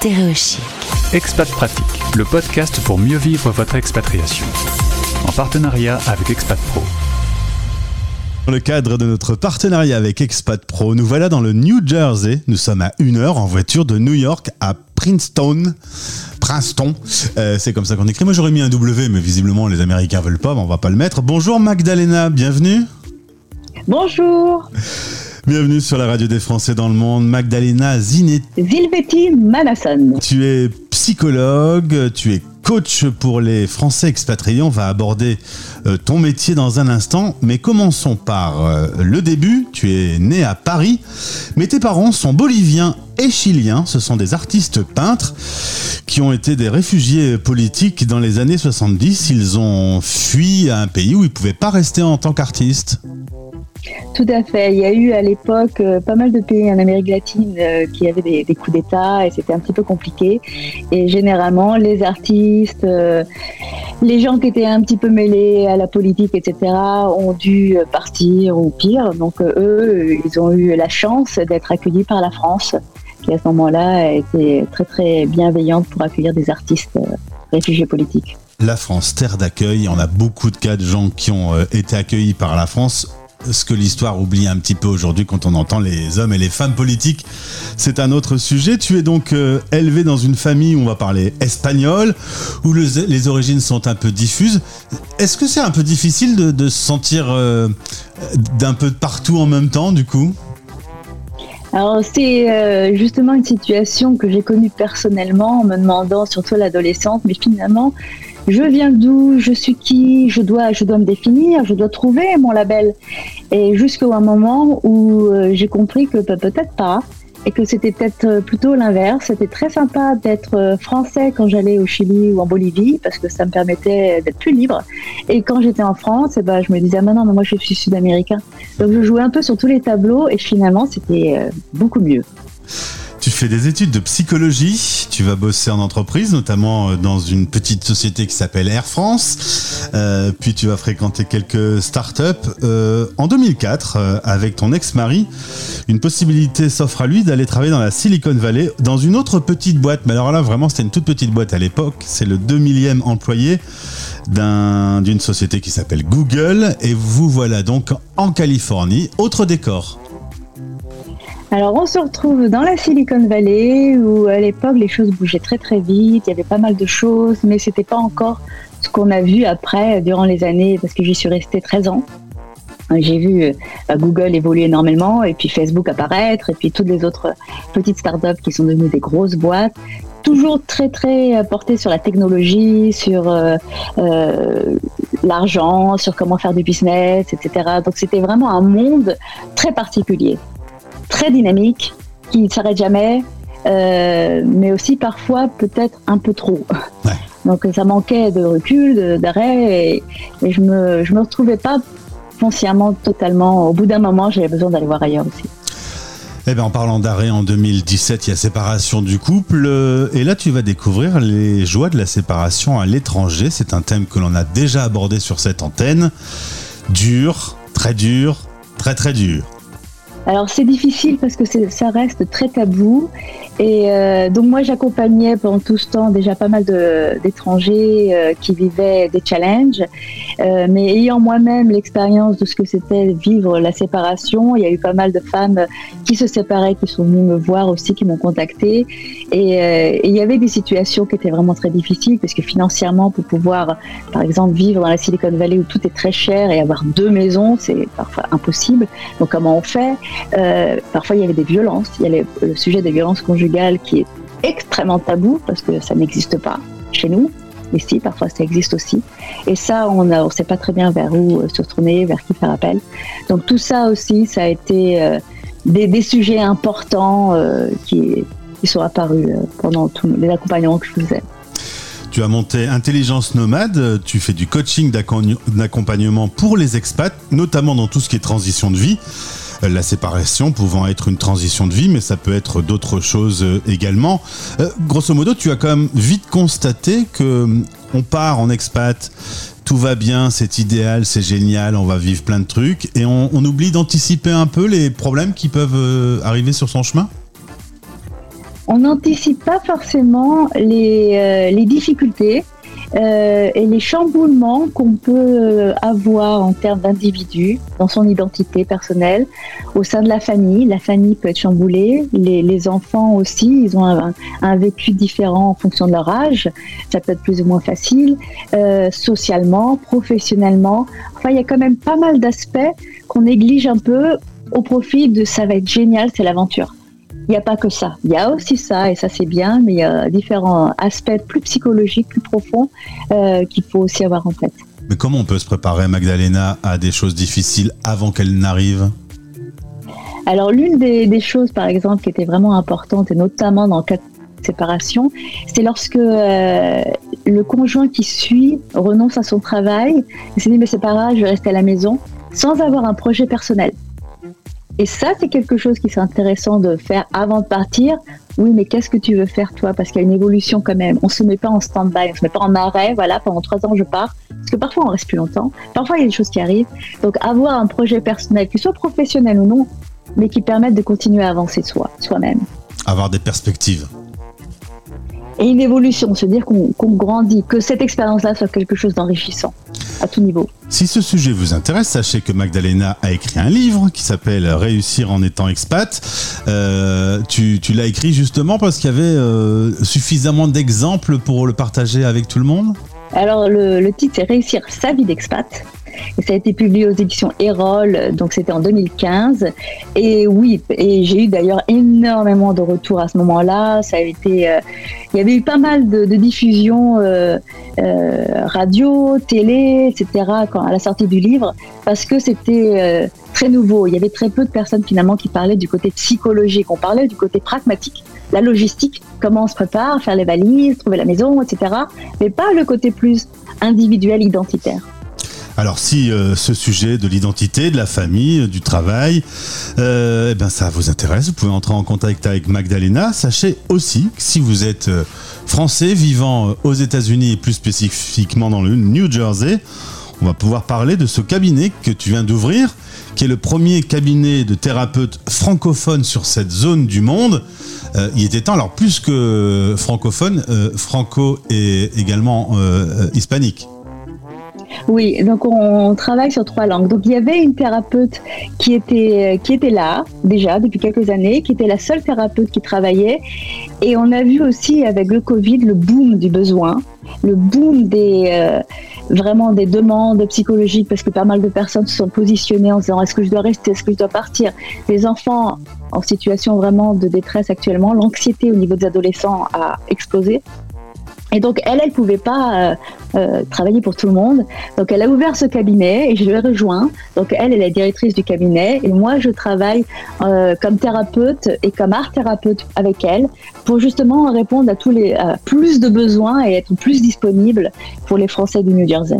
Stéréochic. Expat Pratique, le podcast pour mieux vivre votre expatriation. En partenariat avec Expat Pro. Dans le cadre de notre partenariat avec Expat Pro, nous voilà dans le New Jersey. Nous sommes à une heure en voiture de New York à Princeton. Princeton, Euh, c'est comme ça qu'on écrit. Moi j'aurais mis un W, mais visiblement les Américains veulent pas, mais on va pas le mettre. Bonjour Magdalena, bienvenue. Bonjour, Bienvenue sur la radio des Français dans le monde. Magdalena Zinetti, Zilveti Manasson. tu es psychologue, tu es coach pour les Français expatriés. On va aborder euh, ton métier dans un instant, mais commençons par euh, le début. Tu es né à Paris, mais tes parents sont boliviens et chiliens. Ce sont des artistes peintres qui ont été des réfugiés politiques dans les années 70. Ils ont fui à un pays où ils pouvaient pas rester en tant qu'artistes. Tout à fait. Il y a eu à l'époque euh, pas mal de pays en Amérique latine euh, qui avaient des, coups d'État et c'était un petit peu compliqué. Et généralement, les artistes, euh, les gens qui étaient un petit peu mêlés à la politique, etc., ont dû partir ou pire. Donc eux, ils ont eu la chance d'être accueillis par la France, qui à ce moment-là était très très bienveillante pour accueillir des artistes réfugiés politiques. La France, terre d'accueil, on a beaucoup de cas de gens qui ont été accueillis par la France. Ce que l'histoire oublie un petit peu aujourd'hui quand on entend les hommes et les femmes politiques, c'est un autre sujet. Tu es donc euh, élevé dans une famille où on va parler espagnol, où le- les origines sont un peu diffuses. Est-ce que c'est un peu difficile de, se sentir euh, d'un peu partout en même temps, du coup? Alors c'est euh, justement une situation que j'ai connue personnellement en me demandant, surtout à l'adolescence, mais finalement, je viens d'où, je suis qui, je dois, je dois me définir, je dois trouver mon label. Et jusqu'à un moment où euh, j'ai compris que pe- peut-être pas, et que c'était peut-être euh, plutôt l'inverse. C'était très sympa d'être euh, français quand j'allais au Chili ou en Bolivie, parce que ça me permettait d'être plus libre. Et quand j'étais en France, eh ben, je me disais, ah, non, non, moi je suis sud-américain. Donc je jouais un peu sur tous les tableaux et finalement c'était beaucoup mieux. Fais des études de psychologie, tu vas bosser en entreprise, notamment euh, dans une petite société qui s'appelle Air France, Euh, puis tu vas fréquenter quelques startups. Euh, en 2004, euh, avec ton ex-mari, une possibilité s'offre à lui d'aller travailler dans la Silicon Valley, dans une autre petite boîte. Mais alors là, vraiment, c'était une toute petite boîte à l'époque. C'est le 2 millième employé d'un- d'une société qui s'appelle Google. Et vous voilà donc en Californie. Autre décor. Alors on se retrouve dans la Silicon Valley où à l'époque les choses bougeaient très très vite, il y avait pas mal de choses, mais c'était pas encore ce qu'on a vu après durant les années parce que j'y suis restée 13 ans. J'ai vu euh, Google évoluer énormément et puis Facebook apparaître et puis toutes les autres petites startups qui sont devenues des grosses boîtes. Toujours très très euh, portées sur la technologie, sur euh, l'argent, sur comment faire du business, etc. Donc c'était vraiment un monde très particulier très dynamique, qui ne s'arrête jamais, euh, mais aussi parfois peut-être un peu trop. Ouais. Donc ça manquait de recul, d'arrêt, et, et je me je me retrouvais pas foncièrement totalement. Au bout d'un moment, j'avais besoin d'aller voir ailleurs aussi. Eh bien, en parlant d'arrêt, en 2017, il y a séparation du couple. euh, Et là, tu vas découvrir les joies de la séparation à l'étranger. C'est un thème que l'on a déjà abordé sur cette antenne. Dur, très dur, très très dur. Alors c'est difficile parce que ça reste très tabou. Et euh, donc moi j'accompagnais pendant tout ce temps déjà pas mal d'étrangers euh, qui vivaient des challenges. Euh, mais ayant moi-même l'expérience de ce que c'était vivre la séparation, il y a eu pas mal de femmes qui se séparaient, qui sont venues me voir aussi, qui m'ont contacté. Et, euh, et il y avait des situations qui étaient vraiment très difficiles parce que financièrement pour pouvoir par exemple vivre dans la Silicon Valley où tout est très cher et avoir deux maisons, c'est parfois impossible. Donc comment on fait? Euh, parfois, il y avait des violences. Il y a les- le sujet des violences conjugales qui est extrêmement tabou parce que ça n'existe pas chez nous. Ici, parfois, ça existe aussi. Et ça, on ne sait pas très bien vers où euh, se tourner, vers qui faire appel. Donc tout ça aussi, ça a été euh, des, sujets importants qui, sont apparus pendant tous les accompagnements que je faisais. Tu as monté Intelligence Nomade, tu fais du coaching d'accompagnement pour les expats, notamment dans tout ce qui est transition de vie. Euh, La séparation pouvant être une transition de vie, mais ça peut être d'autres choses euh, également. Euh, grosso modo, tu as quand même vite constaté que hum, on part en expat, tout va bien, c'est idéal, c'est génial, on va vivre plein de trucs, et on, oublie d'anticiper un peu les problèmes qui peuvent euh, arriver sur son chemin? On n'anticipe pas forcément les difficultés euh, et les chamboulements qu'on peut euh, avoir en termes d'individu, dans son identité personnelle, au sein de la famille. La famille peut être chamboulée, les, les enfants aussi, ils ont un, un, vécu différent en fonction de leur âge, ça peut être plus ou moins facile, euh, socialement, professionnellement. Enfin, il y a quand même pas mal d'aspects qu'on néglige un peu au profit de ça va être génial, c'est l'aventure il n'y a pas que ça. Il y a aussi ça, et ça c'est bien, mais il y a différents aspects plus psychologiques, plus profonds, euh, qu'il faut aussi avoir en tête. Mais comment on peut se préparer, Magdalena, à des choses difficiles avant qu'elles n'arrivent? Alors l'une des, choses, par exemple, qui était vraiment importante, et notamment dans le cas de séparation, c'est lorsque euh, le conjoint qui suit renonce à son travail, et s'est dit mais c'est pas grave, je vais rester à la maison, sans avoir un projet personnel. Et ça, c'est quelque chose qui serait intéressant de faire avant de partir. Oui, mais qu'est-ce que tu veux faire toi? Parce qu'il y a une évolution quand même. On se met pas en stand-by, on se met pas en arrêt. Voilà, pendant trois ans je pars. Parce que parfois on reste plus longtemps. Parfois il y a des choses qui arrivent. Donc avoir un projet personnel, qu'il soit professionnel ou non, mais qui permette de continuer à avancer soi, soi-même. Avoir des perspectives et une évolution, se dire qu'on grandit, que cette expérience-là soit quelque chose d'enrichissant à tout niveau. Si ce sujet vous intéresse, sachez que Magdalena a écrit un livre qui s'appelle Réussir en étant expat. Euh, tu, l'as écrit justement parce qu'il y avait euh, suffisamment d'exemples pour le partager avec tout le monde? Alors le, le titre c'est Réussir sa vie d'expat. Et ça a été publié aux éditions Erol, donc c'était en 2015. Et oui, et j'ai eu d'ailleurs énormément de retours à ce moment-là. Ça a été, euh, il y avait eu pas mal de, de diffusions euh, euh, radio, télé, etc. À la sortie du livre, parce que c'était très nouveau. Il y avait très peu de personnes finalement qui parlaient du côté psychologique. On parlait du côté pragmatique, la logistique, comment on se prépare, faire les valises, trouver la maison, etc. Mais pas le côté plus individuel, identitaire. Alors si euh, ce sujet de l'identité, de la famille, du travail, euh, eh ben ça vous intéresse, vous pouvez entrer en contact avec Magdalena. Sachez aussi que si vous êtes euh, français vivant aux États-Unis et plus spécifiquement dans le New Jersey, on va pouvoir parler de ce cabinet que tu viens d'ouvrir, qui est le premier cabinet de thérapeutes francophones sur cette zone du monde. il était temps, alors plus que francophone, franco et également hispanique. Oui, donc on travaille sur trois langues. Donc il y avait une thérapeute qui était, qui était là déjà depuis quelques années, qui était la seule thérapeute qui travaillait. Et on a vu aussi avec le Covid le boom du besoin, le boom des euh, vraiment des demandes psychologiques parce que pas mal de personnes se sont positionnées en disant est-ce que je dois rester, est-ce que je dois partir? Les enfants en situation vraiment de détresse actuellement, l'anxiété au niveau des adolescents a explosé. Et donc, elle, elle pouvait pas euh, euh, travailler pour tout le monde. Donc, elle a ouvert ce cabinet et je l'ai rejoint. Donc, elle est la directrice du cabinet et moi, je travaille euh, comme thérapeute et comme art thérapeute avec elle pour justement répondre à tous les à plus de besoins et être plus disponible pour les Français du New Jersey.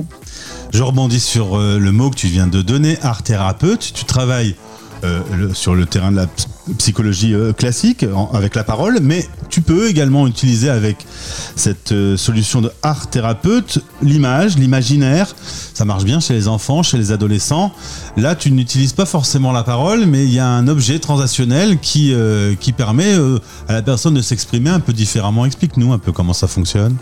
Je rebondis sur le mot que tu viens de donner, art thérapeute. Tu travailles euh, sur le terrain de la psychologie euh, classique avec la parole, mais tu peux également utiliser avec cette euh, solution de art thérapeute l'image, l'imaginaire. Ça marche bien chez les enfants, chez les adolescents. Là, tu n'utilises pas forcément la parole, mais il y a un objet transactionnel qui, qui permet à la personne de s'exprimer un peu différemment. Explique-nous un peu comment ça fonctionne.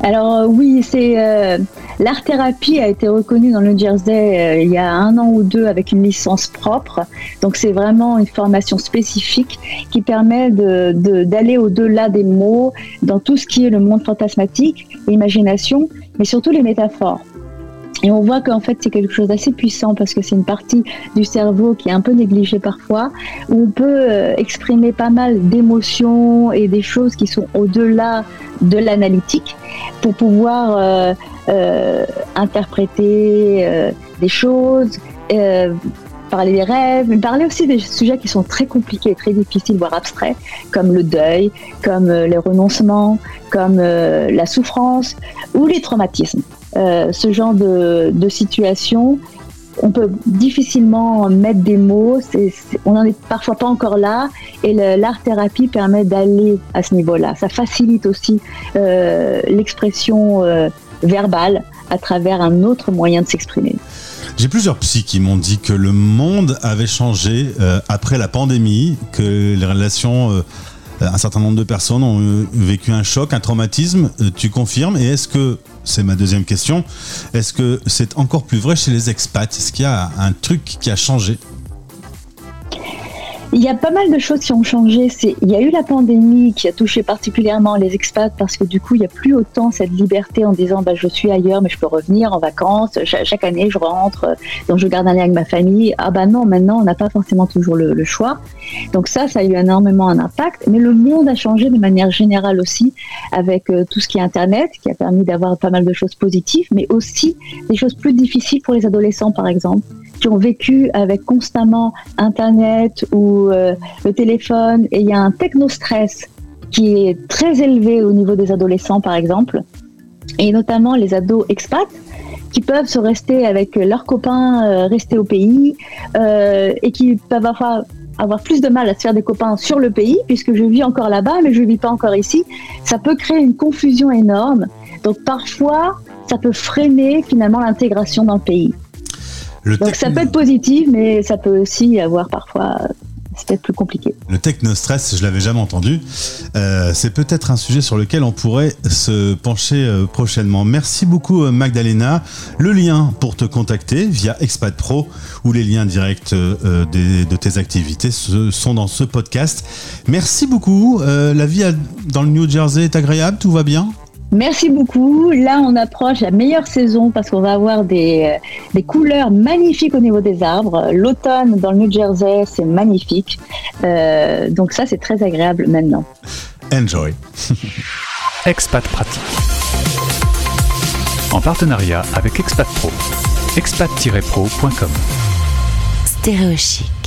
Alors euh, oui, c'est euh, l'art thérapie a été reconnue dans le Jersey euh, il y a un an ou deux avec une licence propre. Donc c'est vraiment une formation spécifique qui permet d'aller de, au-delà des mots dans tout ce qui est le monde fantasmatique, l'imagination, mais surtout les métaphores. Et on voit qu'en fait c'est quelque chose d'assez puissant parce que c'est une partie du cerveau qui est un peu négligée parfois, où on peut exprimer pas mal d'émotions et des choses qui sont au-delà de l'analytique pour pouvoir euh, euh, interpréter euh, des choses, parler des rêves, mais parler aussi des sujets qui sont très compliqués, très difficiles, voire abstraits, comme le deuil, comme les renoncements, comme la souffrance ou les traumatismes. Ce genre de, de situation on peut difficilement mettre des mots, on n'en est parfois pas encore là, et l'art-thérapie permet d'aller à ce niveau-là. Ça facilite aussi euh, l'expression euh, verbale à travers un autre moyen de s'exprimer. J'ai plusieurs psys qui m'ont dit que le monde avait changé euh, après la pandémie, que les relations un certain nombre de personnes ont vécu un choc, un traumatisme. tu confirmes Et est-ce que, c'est ma deuxième question, est-ce que c'est encore plus vrai chez les expats? Est-ce qu'il y a un truc qui a changé? Il y a pas mal de choses qui ont changé. Il y a eu la pandémie qui a touché particulièrement les expats parce que du coup, il n'y a plus autant cette liberté en disant bah, je suis ailleurs mais je peux revenir en vacances. chaque année, je rentre, donc je garde un lien avec ma famille. Ah bah non, maintenant, on n'a pas forcément toujours le, choix. Donc ça, ça a eu énormément un impact. Mais le monde a changé de manière générale aussi avec euh, tout ce qui est Internet qui a permis d'avoir pas mal de choses positives, mais aussi des choses plus difficiles pour les adolescents, par exemple qui ont vécu avec constamment Internet ou euh, le téléphone, et il y a un technostress qui est très élevé au niveau des adolescents, par exemple, et notamment les ados expats qui peuvent se rester avec leurs copains, euh, rester au pays, euh, et qui peuvent avoir, avoir plus de mal à se faire des copains sur le pays, puisque je vis encore là-bas, mais je ne vis pas encore ici. Ça peut créer une confusion énorme. Donc parfois, ça peut freiner finalement l'intégration dans le pays. Donc ça peut être positif, mais ça peut aussi avoir parfois c'est peut-être plus compliqué. Le techno-stress, je l'avais jamais entendu. Euh, c'est peut-être un sujet sur lequel on pourrait se pencher euh, prochainement. Merci beaucoup euh, Magdalena. Le lien pour te contacter via Expat Pro ou les liens directs de tes activités sont dans ce podcast. Merci beaucoup. la vie dans le New Jersey est agréable, tout va bien? Merci beaucoup. Là, on approche la meilleure saison parce qu'on va avoir des, euh, des, couleurs magnifiques au niveau des arbres. L'automne dans le New Jersey, c'est magnifique. Euh, donc ça, c'est très agréable maintenant. Enjoy. Expat Pratique. En partenariat avec Expat Pro. expat-pro.com. Stéréo chic.